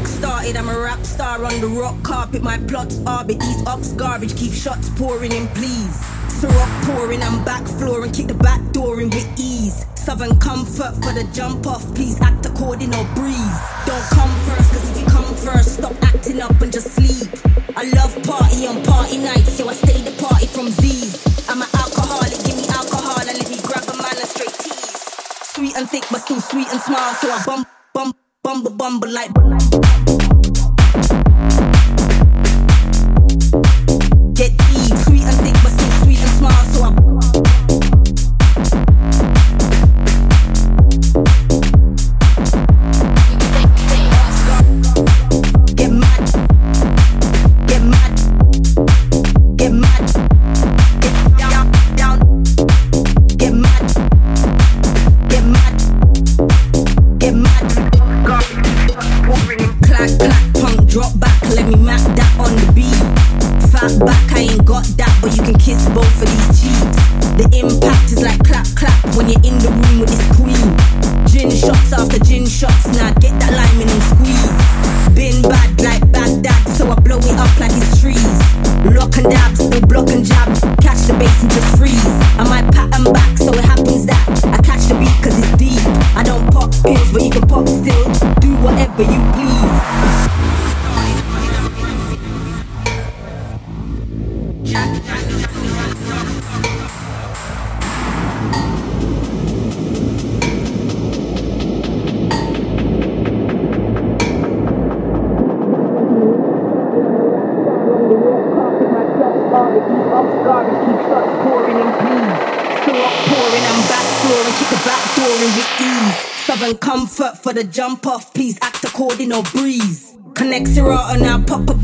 clock started. I'm a rap star on the rock carpet. My plots orbit. These ops garbage. Keep shots pouring in, please. So Syrup pouring, I'm back flooring. Kick the back door in with ease. Southern comfort for the jump off. Please act according or breeze. Don't come first, cause if you come first, stop acting up and just sleep. I love party on party nights, so I stay the party from Z's. I'm an alcoholic, give me alcohol and let me grab a man and straight tease. Sweet and thick, but still sweet and smile, so I bump, bump, bumble, bumble like. Get deep, sweet and thick, but still sweet and smile, so I. for the jump off, please act according or breeze. Connect Syrah and I'll pop a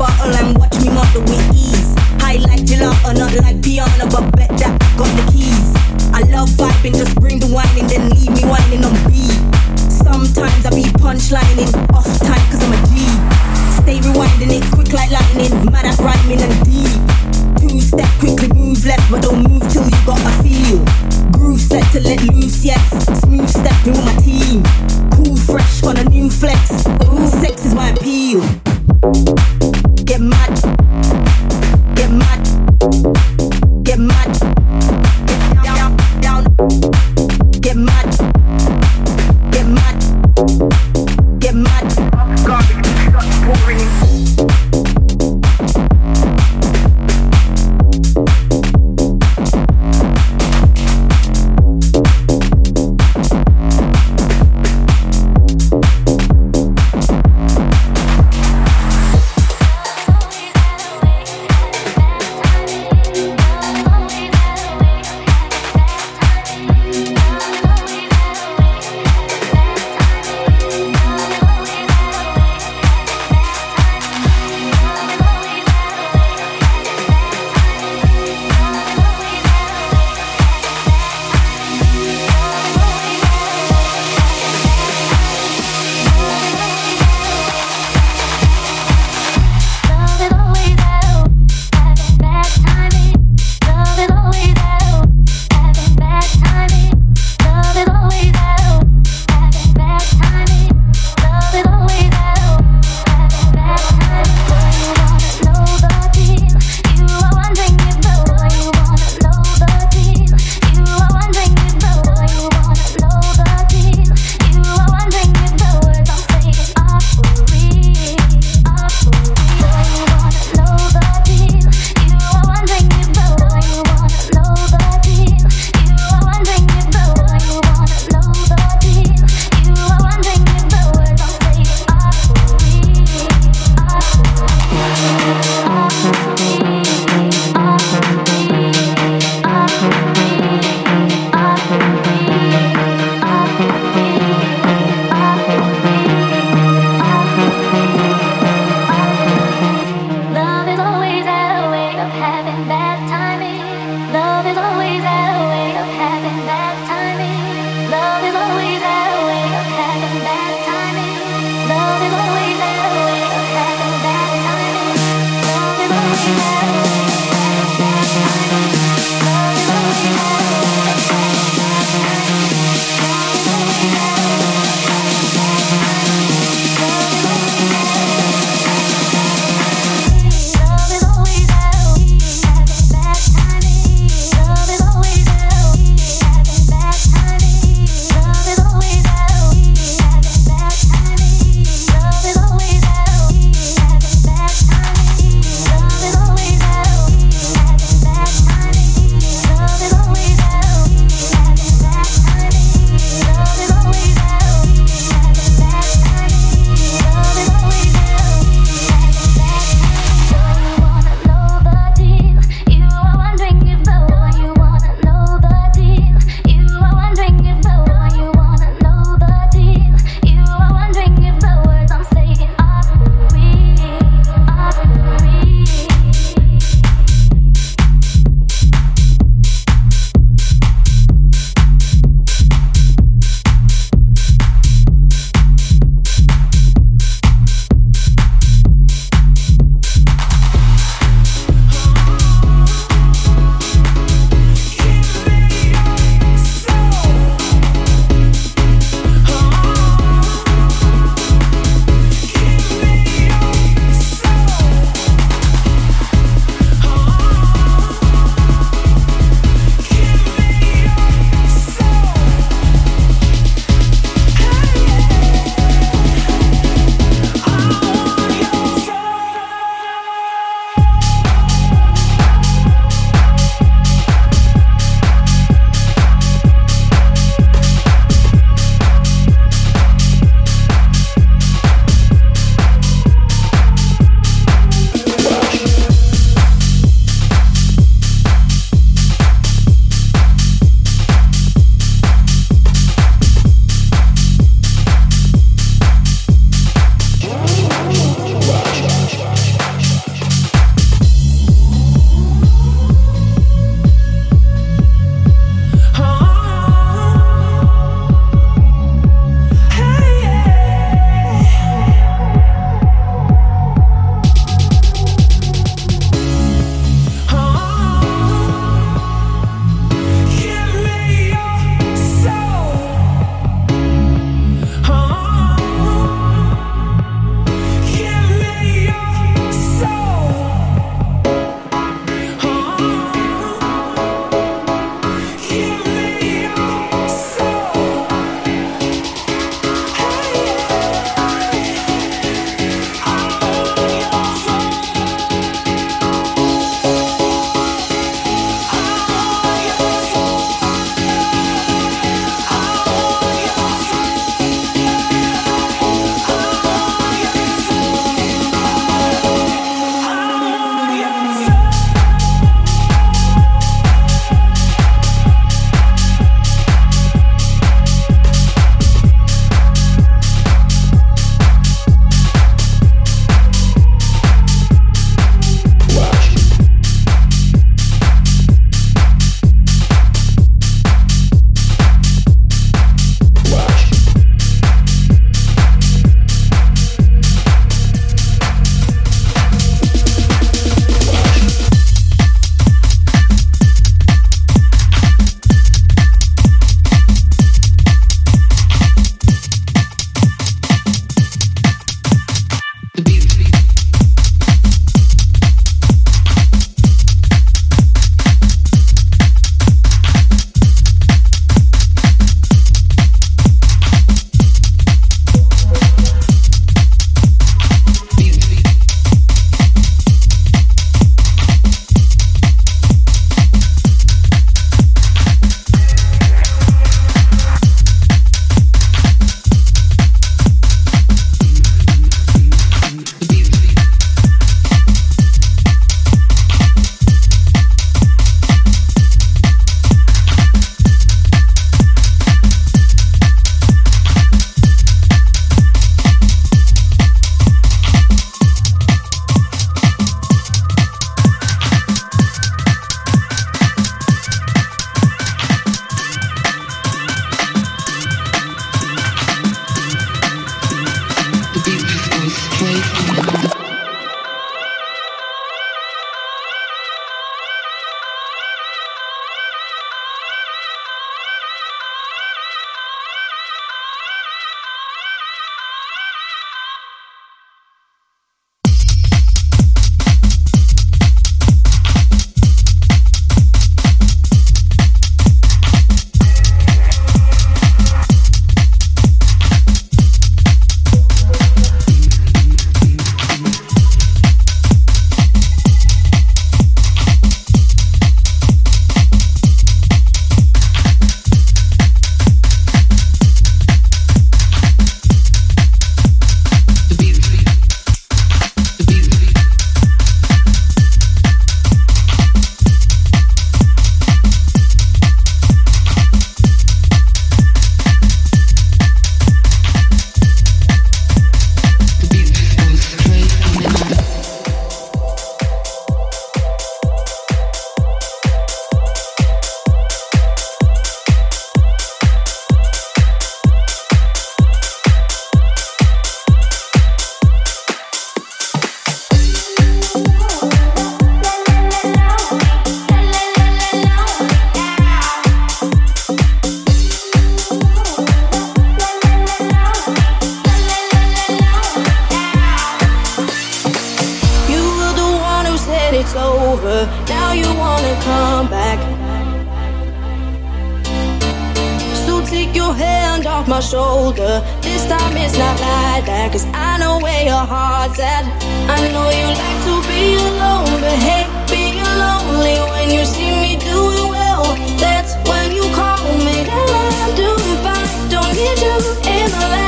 time not like that, cause I know where your heart's at. I know you like to be alone, but hey, being lonely when you see me doing well, that's when you call me. Now I'm doing fine, don't need you in my life.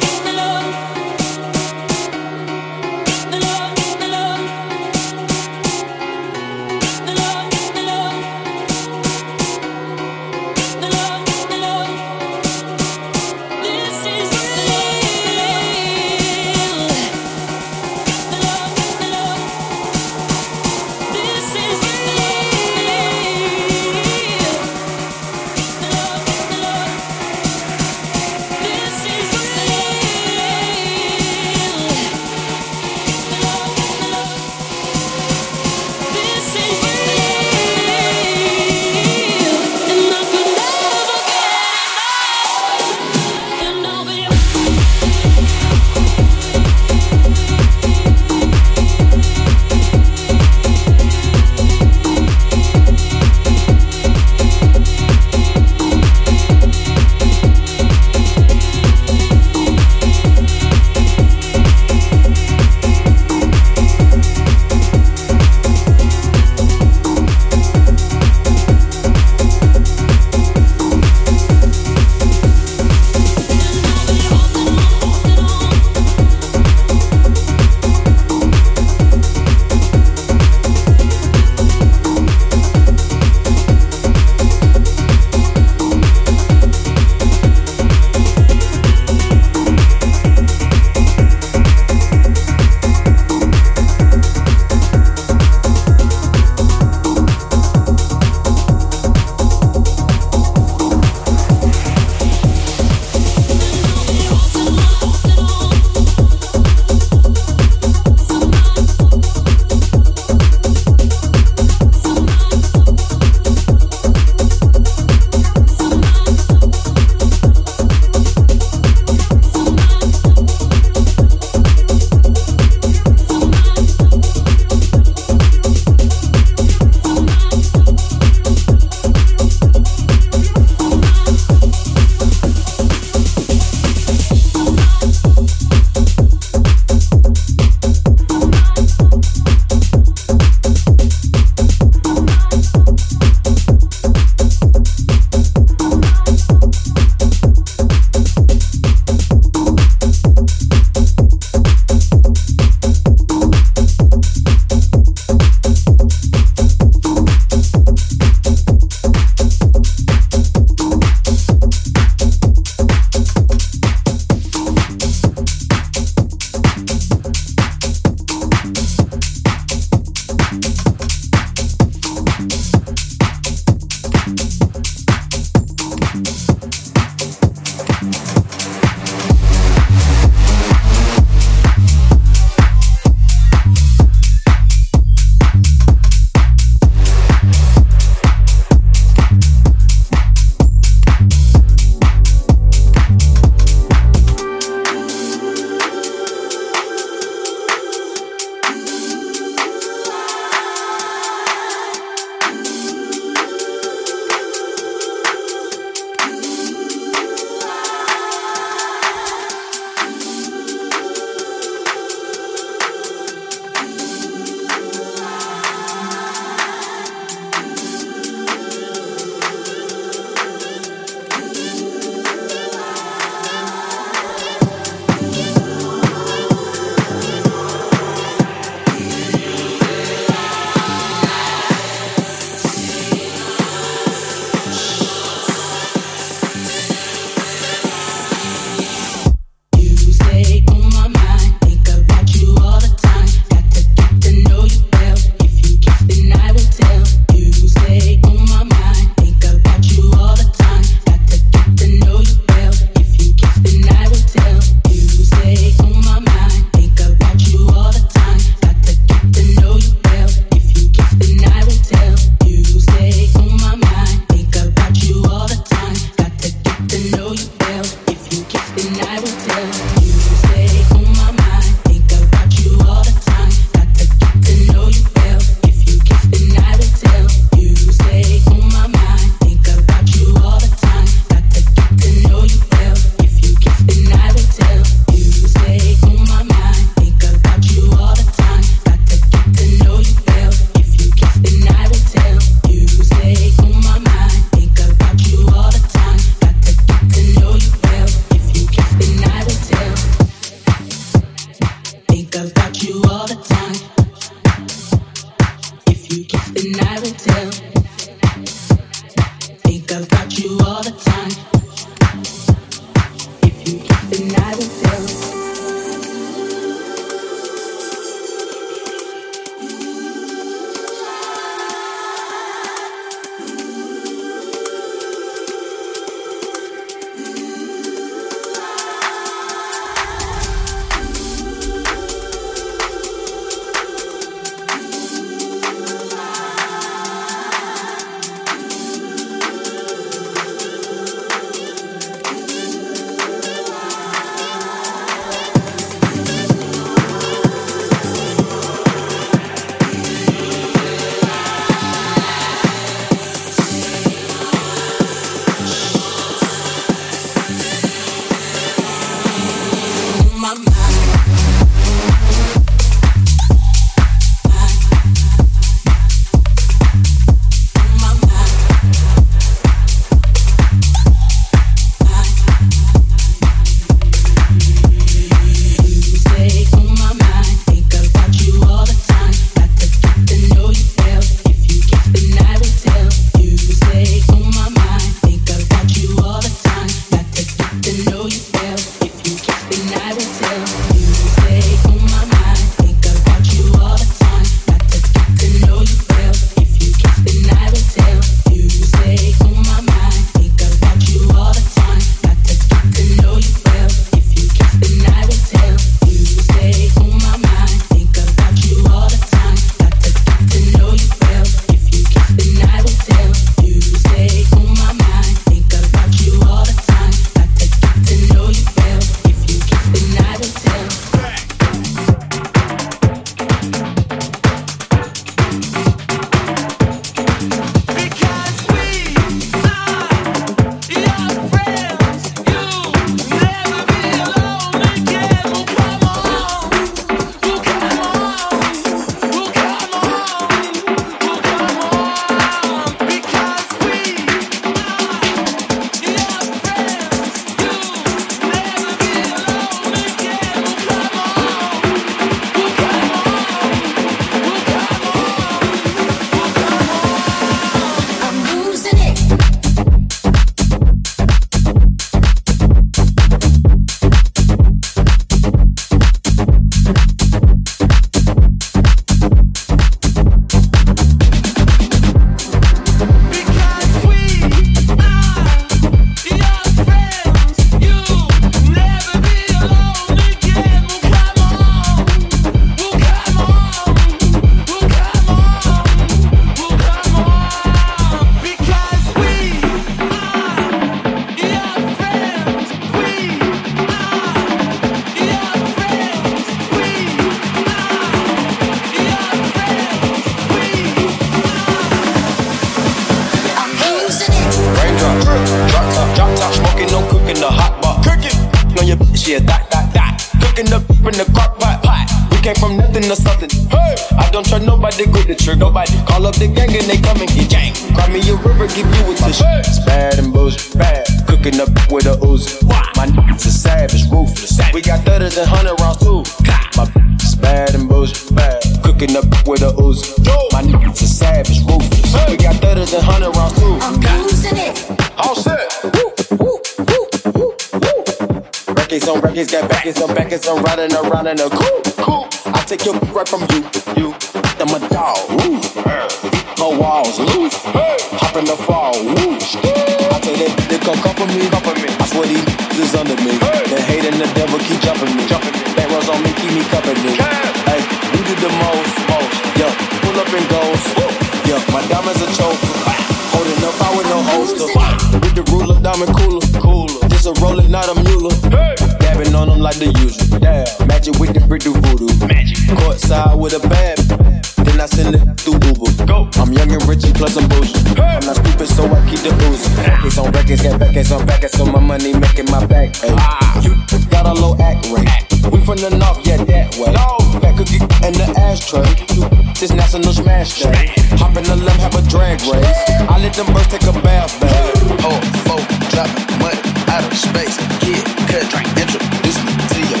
Africa. This national smash day. Hop in the love, have a drag race. I let them birds take a bath bath. Oh, folk drop mud out of space. Kid cut, introduce me to your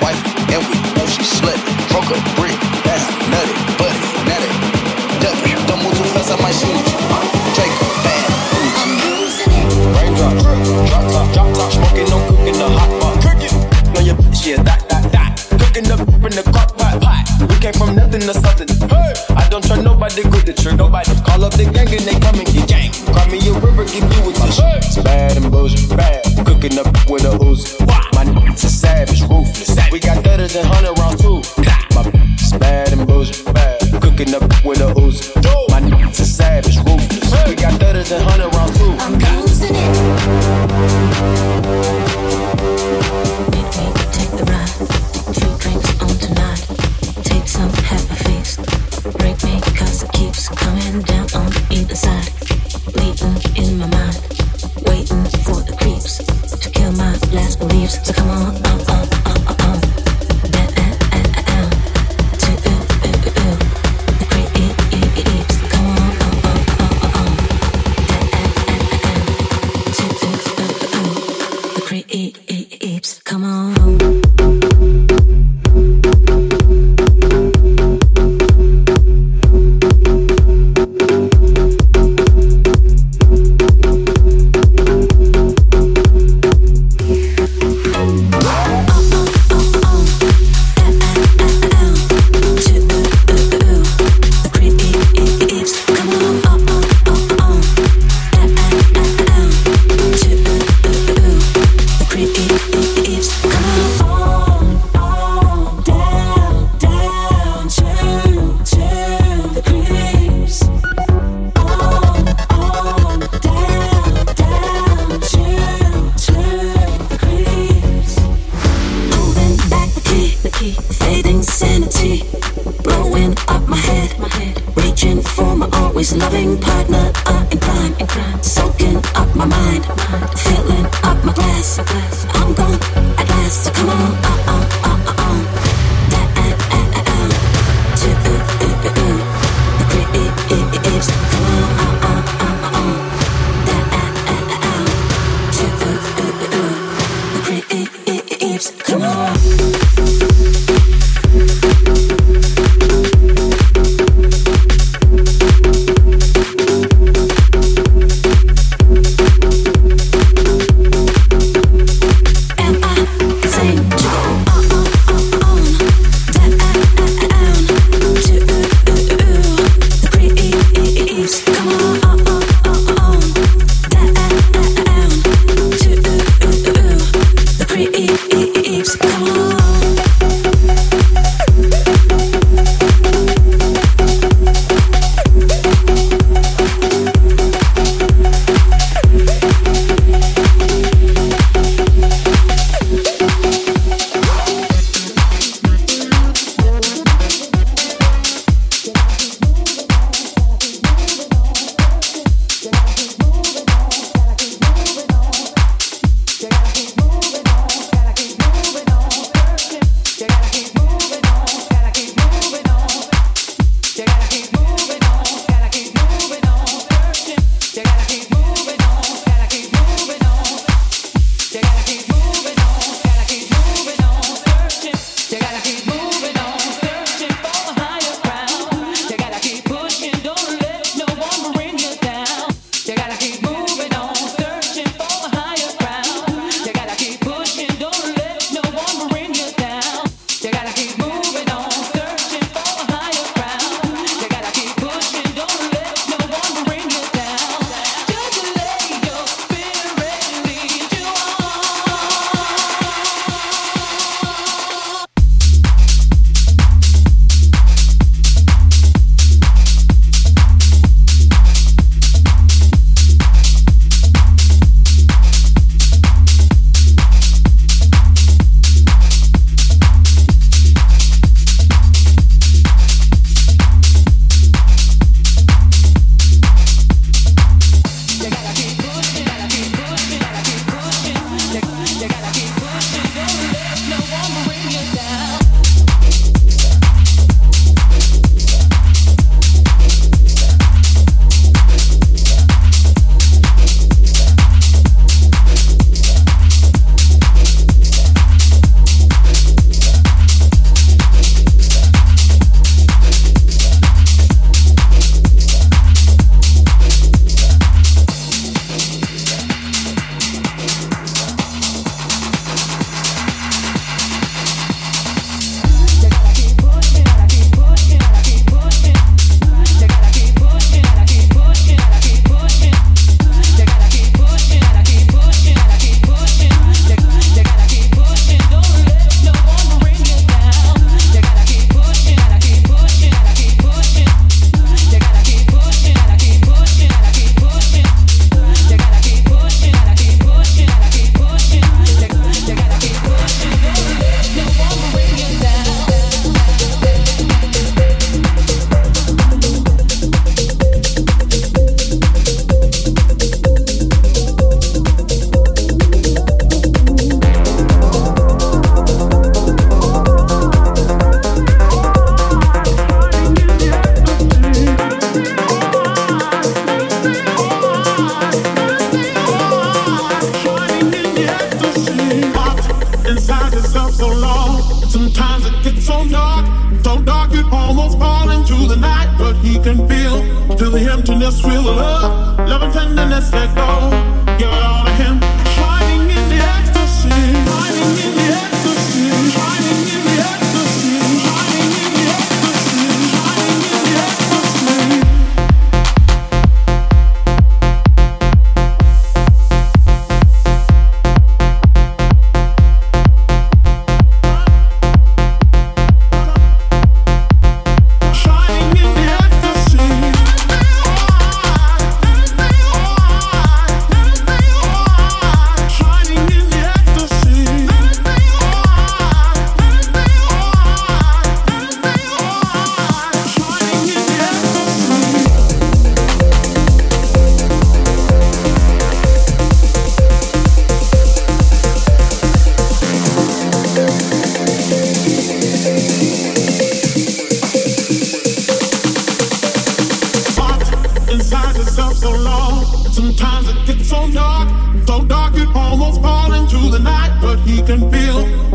wife, and we know she slept, Broke a brick, that's nutty, buddy, nutty. Duck, don't move too fast, I might shoot you. Draco, Raindrop, drop top, drop top, smoking, no cooking, the hot pot. Cooking, no your bitch, yeah, that, that, that. Cooking up in the cup don't trust nobody, grip the trick. Nobody call up the gang and they come and get gang. Cry me a river, give you a tissue. It's bad and bullshit, bad. Cooking up with a Uzi. My niggas are savage, ruthless. We got thudders and hundred rounds too. My it's bad and bullshit, bad. Cooking up with a Uzi. My niggas are savage, ruthless. We got thudders and hundred rounds too. I'm losing it.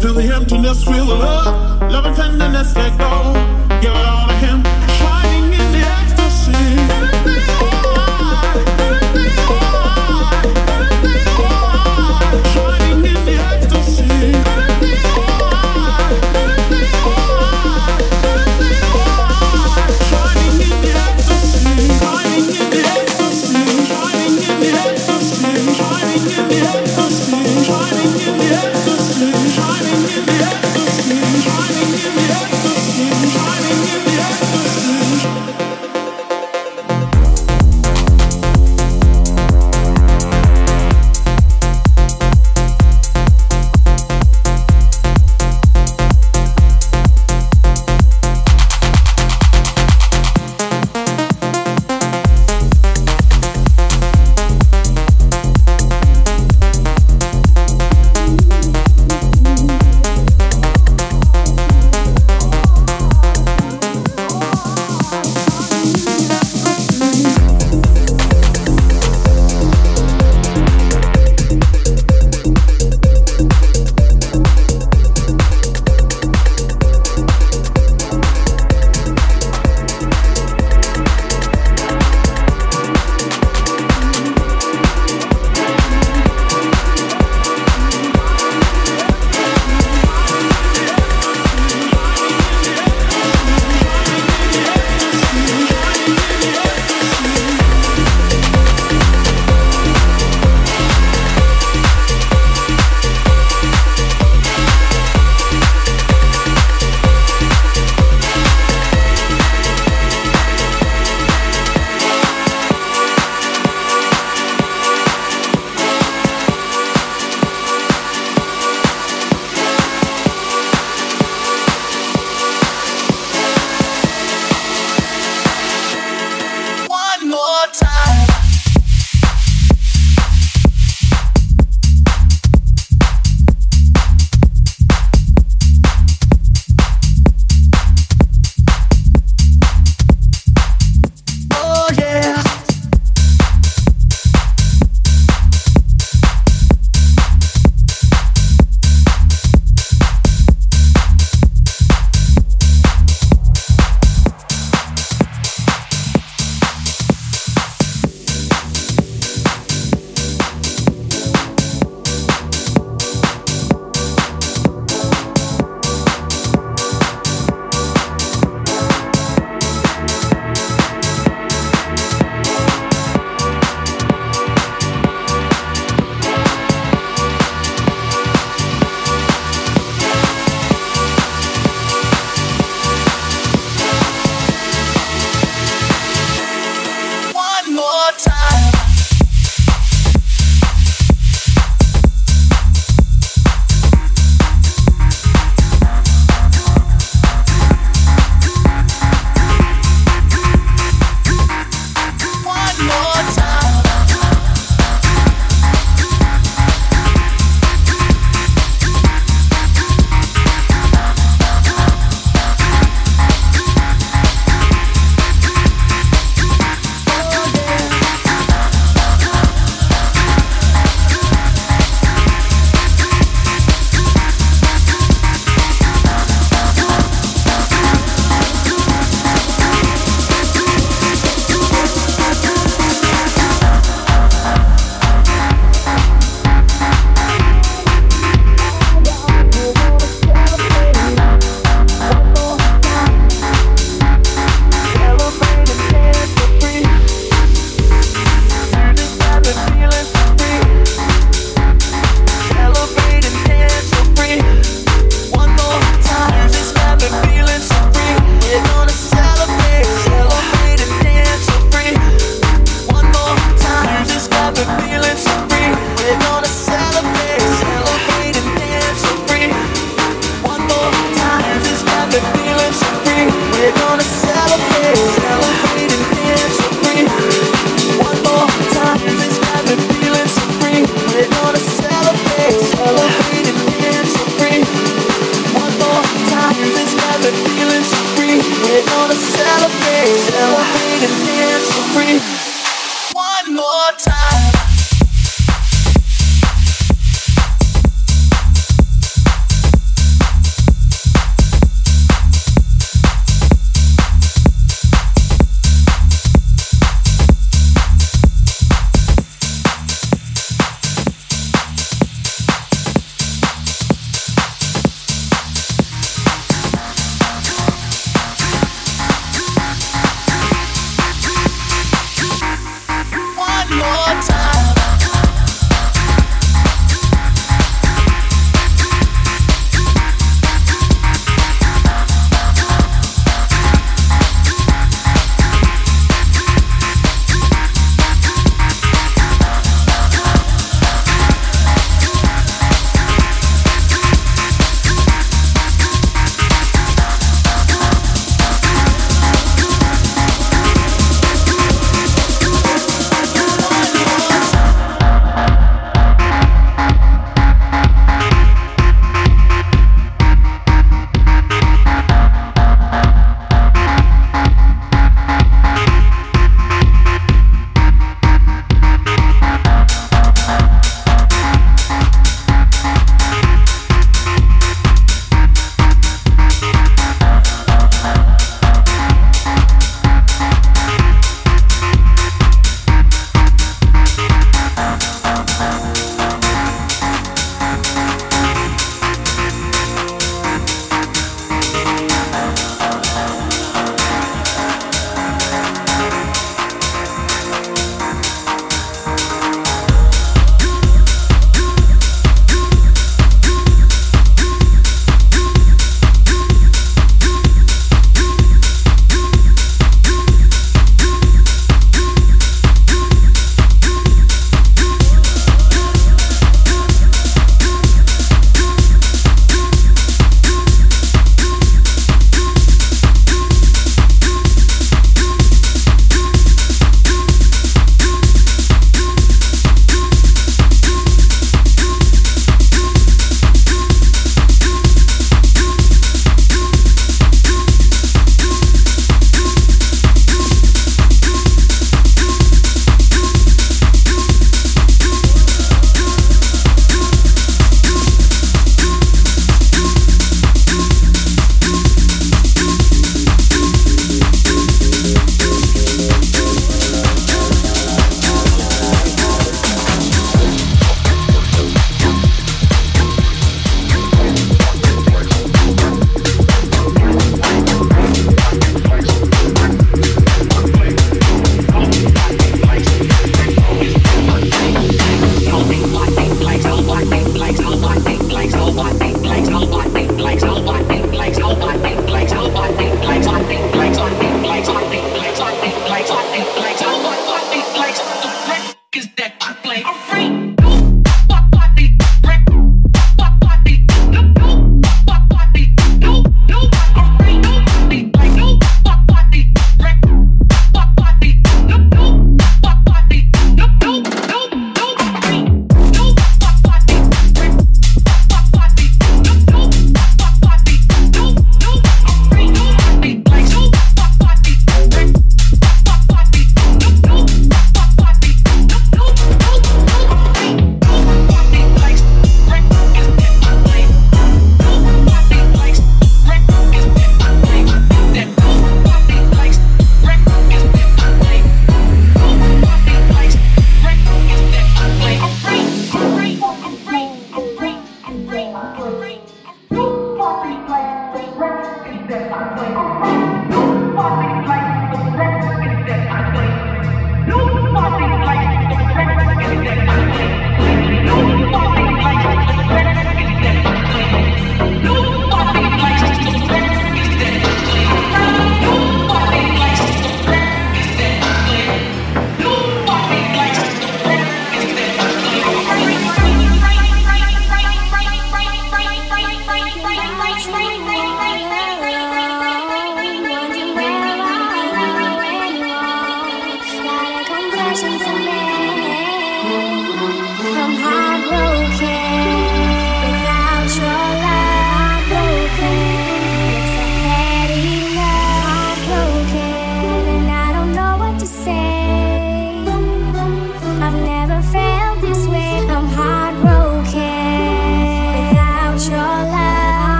Fill the emptiness, with the love. Love and tenderness let go.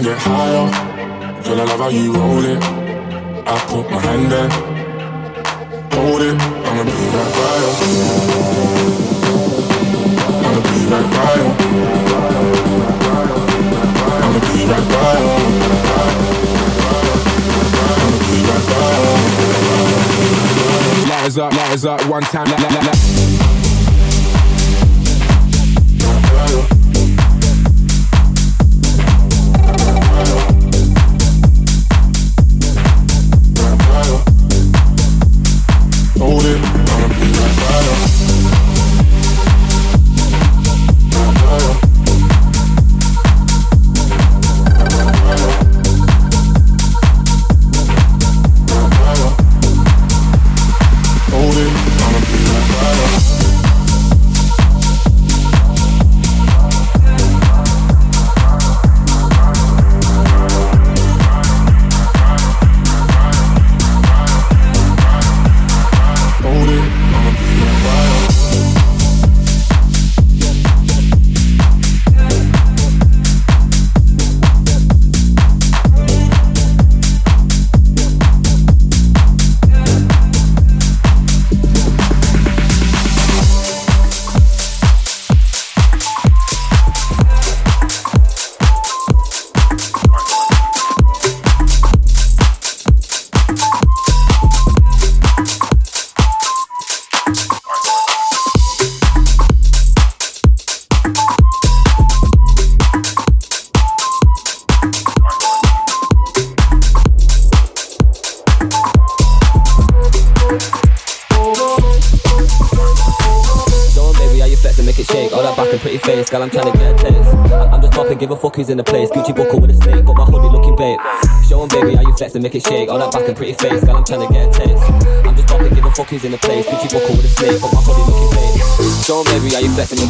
and get higher. Girl, I love how you roll it. I put my hand there. Hold it, I'ma be right by. I'ma be right by. I'ma be right by. I'ma be right by you. Up, light up, one time, light, light. And make it shake. All that back and pretty face, girl, I'm trying to get a taste. I'm just popping, give a fuck who's in the place. Gucci buckle with a snake, but my hoodie looking. Show 'em baby how you flex and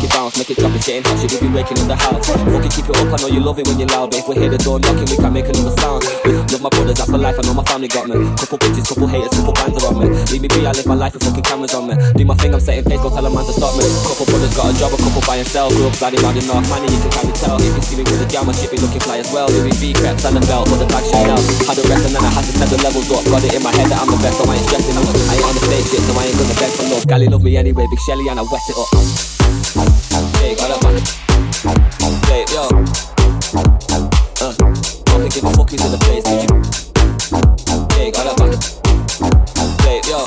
getting. Should we be waking up the house? Fucking keep it up, I know you love it when you're loud. But if we hear the door knocking, we can make another sound. Love my brothers, that's for life. I know my family got me. Couple bitches, couple haters, couple bands are on me. Leave me be, I live my life with fucking cameras on me. Do my thing, I'm setting pace, go tell a man to stop me. Couple brothers got a job, a couple buy and sell. Grew up sliding round in North Money, you can kind of tell. If you see me with a jam, my shit be looking fly as well. Louis V creps and the belt, but the bag Chanel. Had the rest and then I had to set the levels up. Got it in my head that I'm the best, so I ain't stressing. I ain't on the fake shit, so I ain't gonna beg for love. Gally love me anyway, big Shelly, and I wet it up. Hey, yo. Uh, don't give a fuck who's the place, did you? Yo.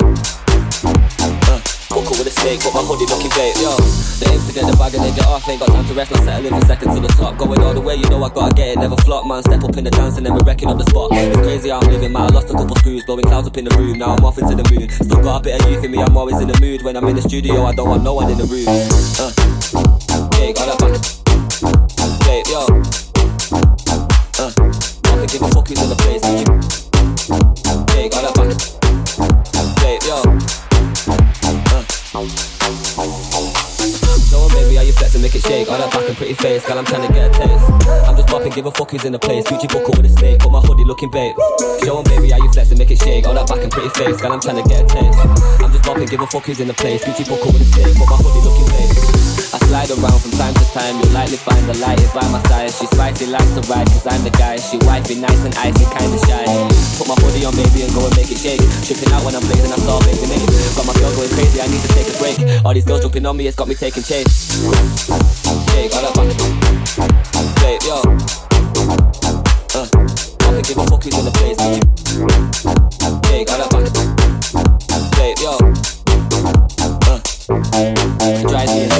Uh, Buckle with a snake, but my hoodie looking great, yo. The aim the bag and then ain't got time to rest, not settle in for seconds to the top. Going all the way, you know I gotta get it, never flop, man. Step up in the dance and then wrecking up the spot. It's crazy I'm living, man. I lost a couple screws, blowing clouds up in the room. Now I'm off into the moon. Still got a bit of youth in me, I'm always in the mood. When I'm in the studio, I don't want no one in the room. Uh, yeah, got. Uh, got baby, how you flex and make it shake. All that back and pretty face, girl, I'm trying to get a taste. I'm just give a fuck who's in the place. Gucci buckle with a snake, but my hoodie looking babe. Show baby, how you flex and make it shake. All that back and pretty face, girl, I'm trying to get a taste. I'm just popping, give a fuck who's in the place. Gucci buckle with a snake, but my hoodie looking babe. I slide around from time to time, you'll likely find the light is by my side. She spicy, likes to ride, cause I'm the guy. She wifey, nice and icy, kinda shy. Put my hoodie on, baby, and go and make it shake. Tripping out when I'm blazing, I'm starving, it. Got my girl going crazy, I need to take a break. All these girls jumping on me, it's got me taking chase. Hey, got up, Hey, yo. Uh, I don't give a fuck who's in the place. Hey, got up, Hey, yo. Uh, it drives me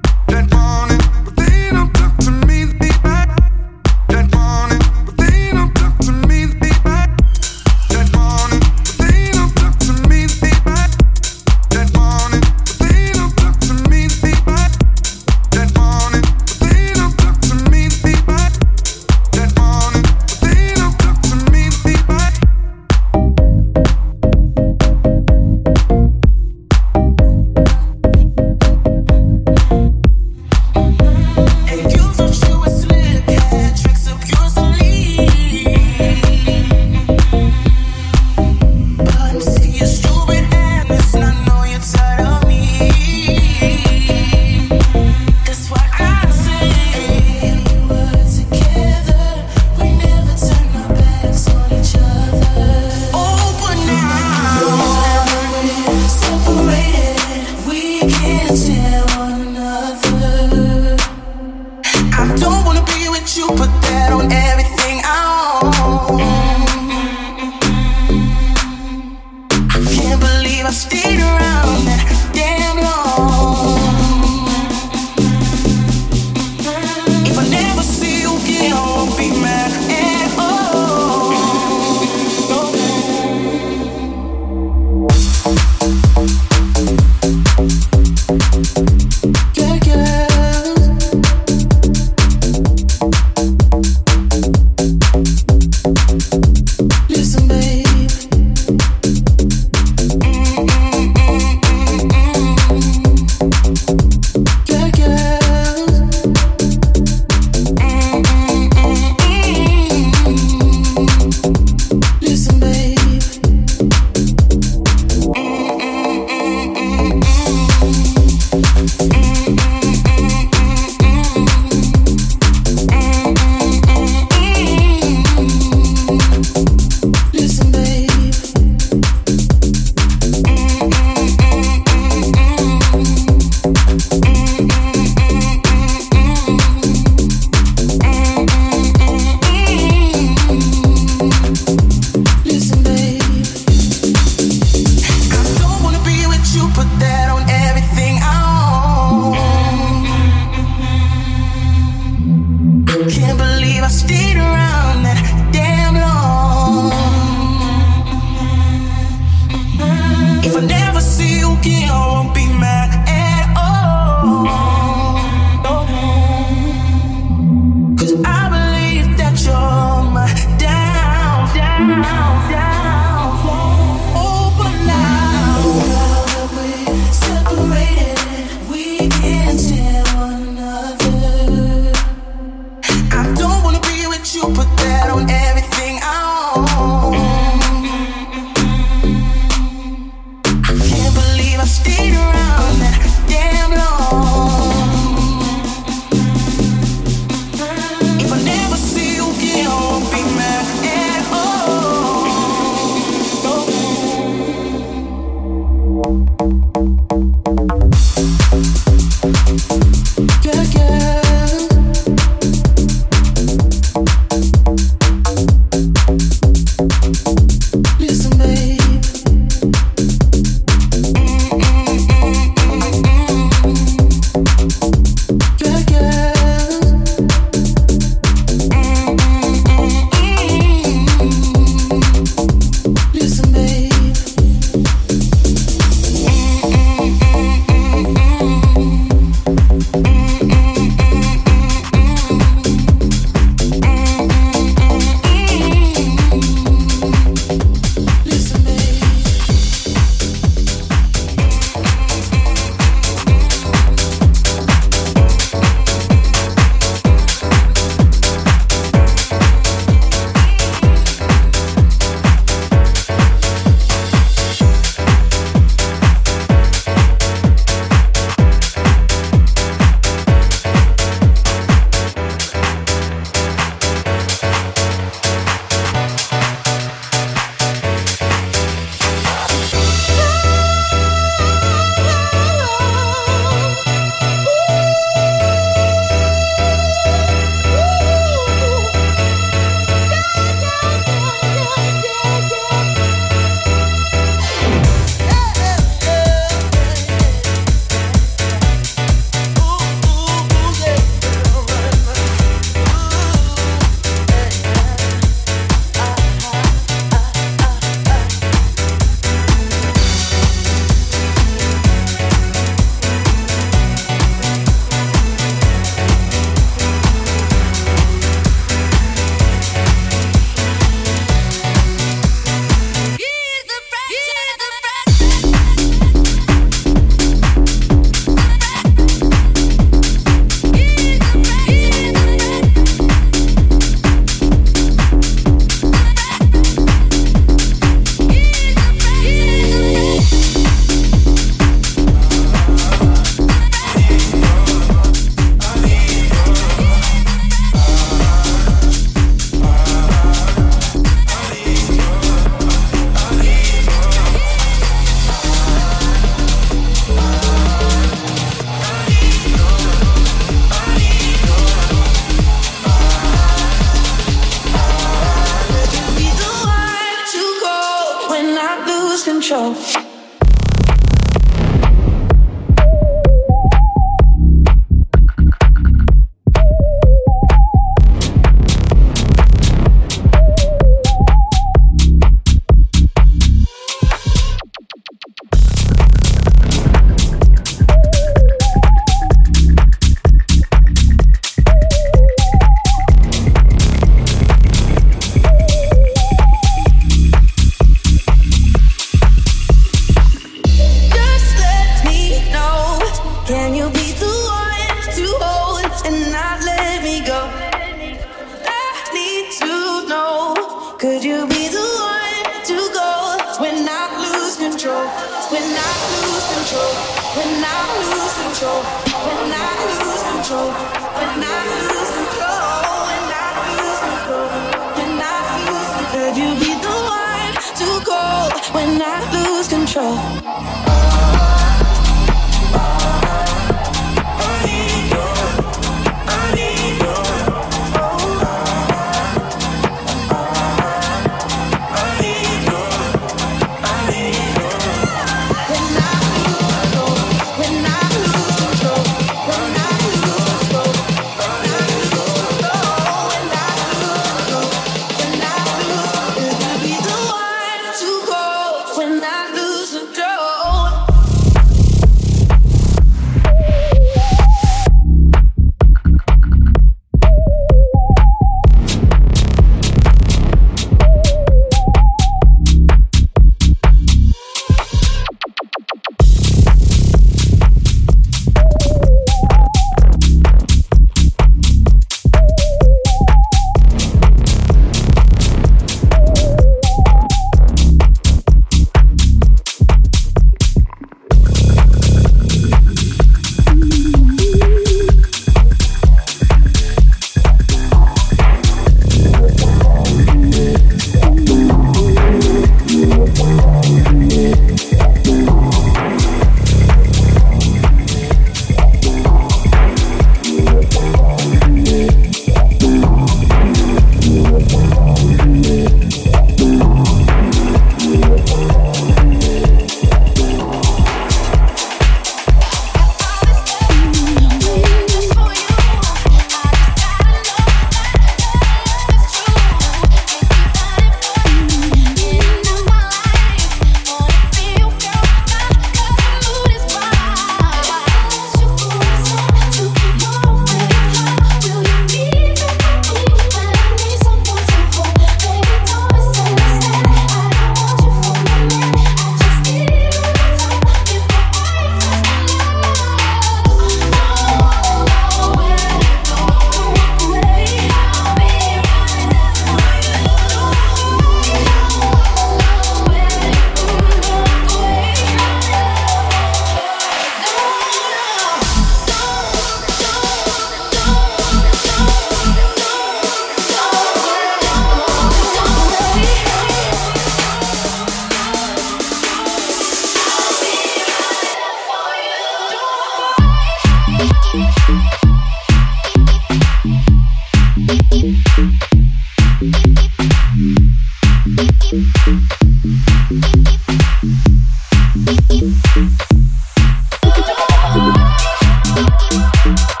You.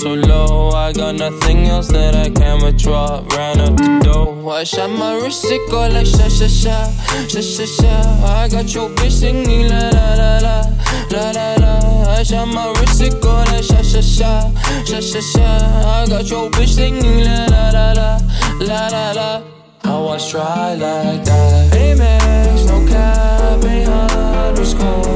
so low. I got nothing else that I can withdraw. Ran up the dough. I shot my wrist, it go like sha sha sha, sha sha sha. I got your bitch singing la la la la, la la la. I shot my wrist, it go like sha sha sha, sha sha sha. I got your bitch singing la la la la, la la la. I was dry like that. Amex, no cap, ain't hard to score.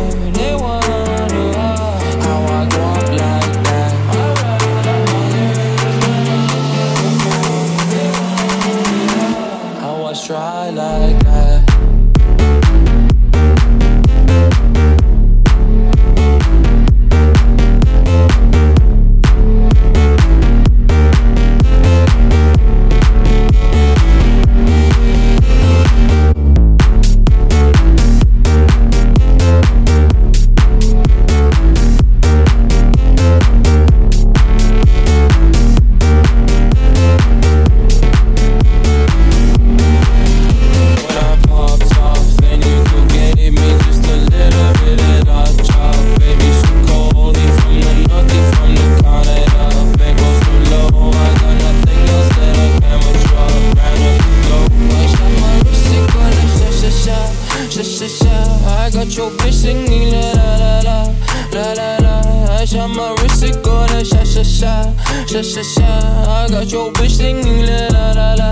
sha sha sha. I got your bitch singing la la la la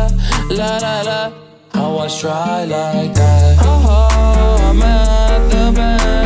la la la. How I try like that? Oh, I'm at the best.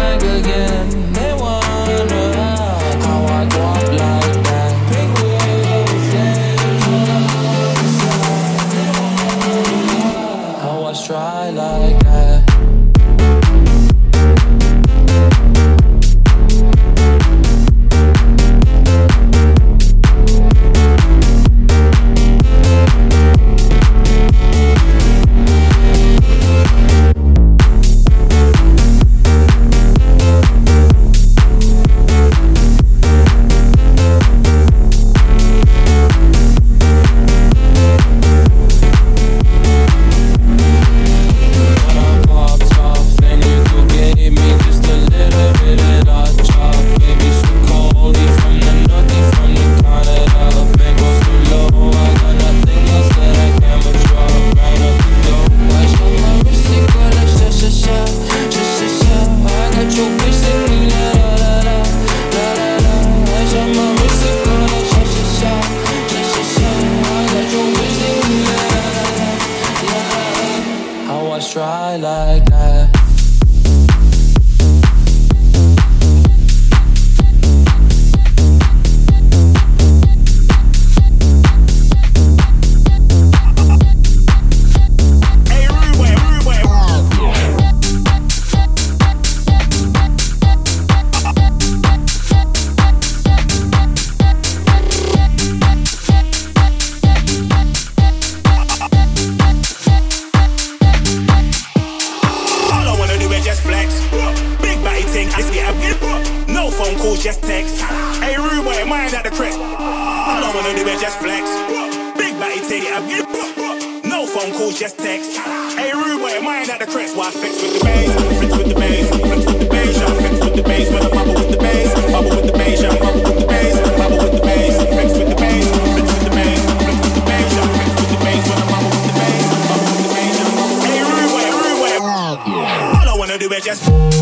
we're just.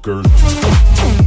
bonkers.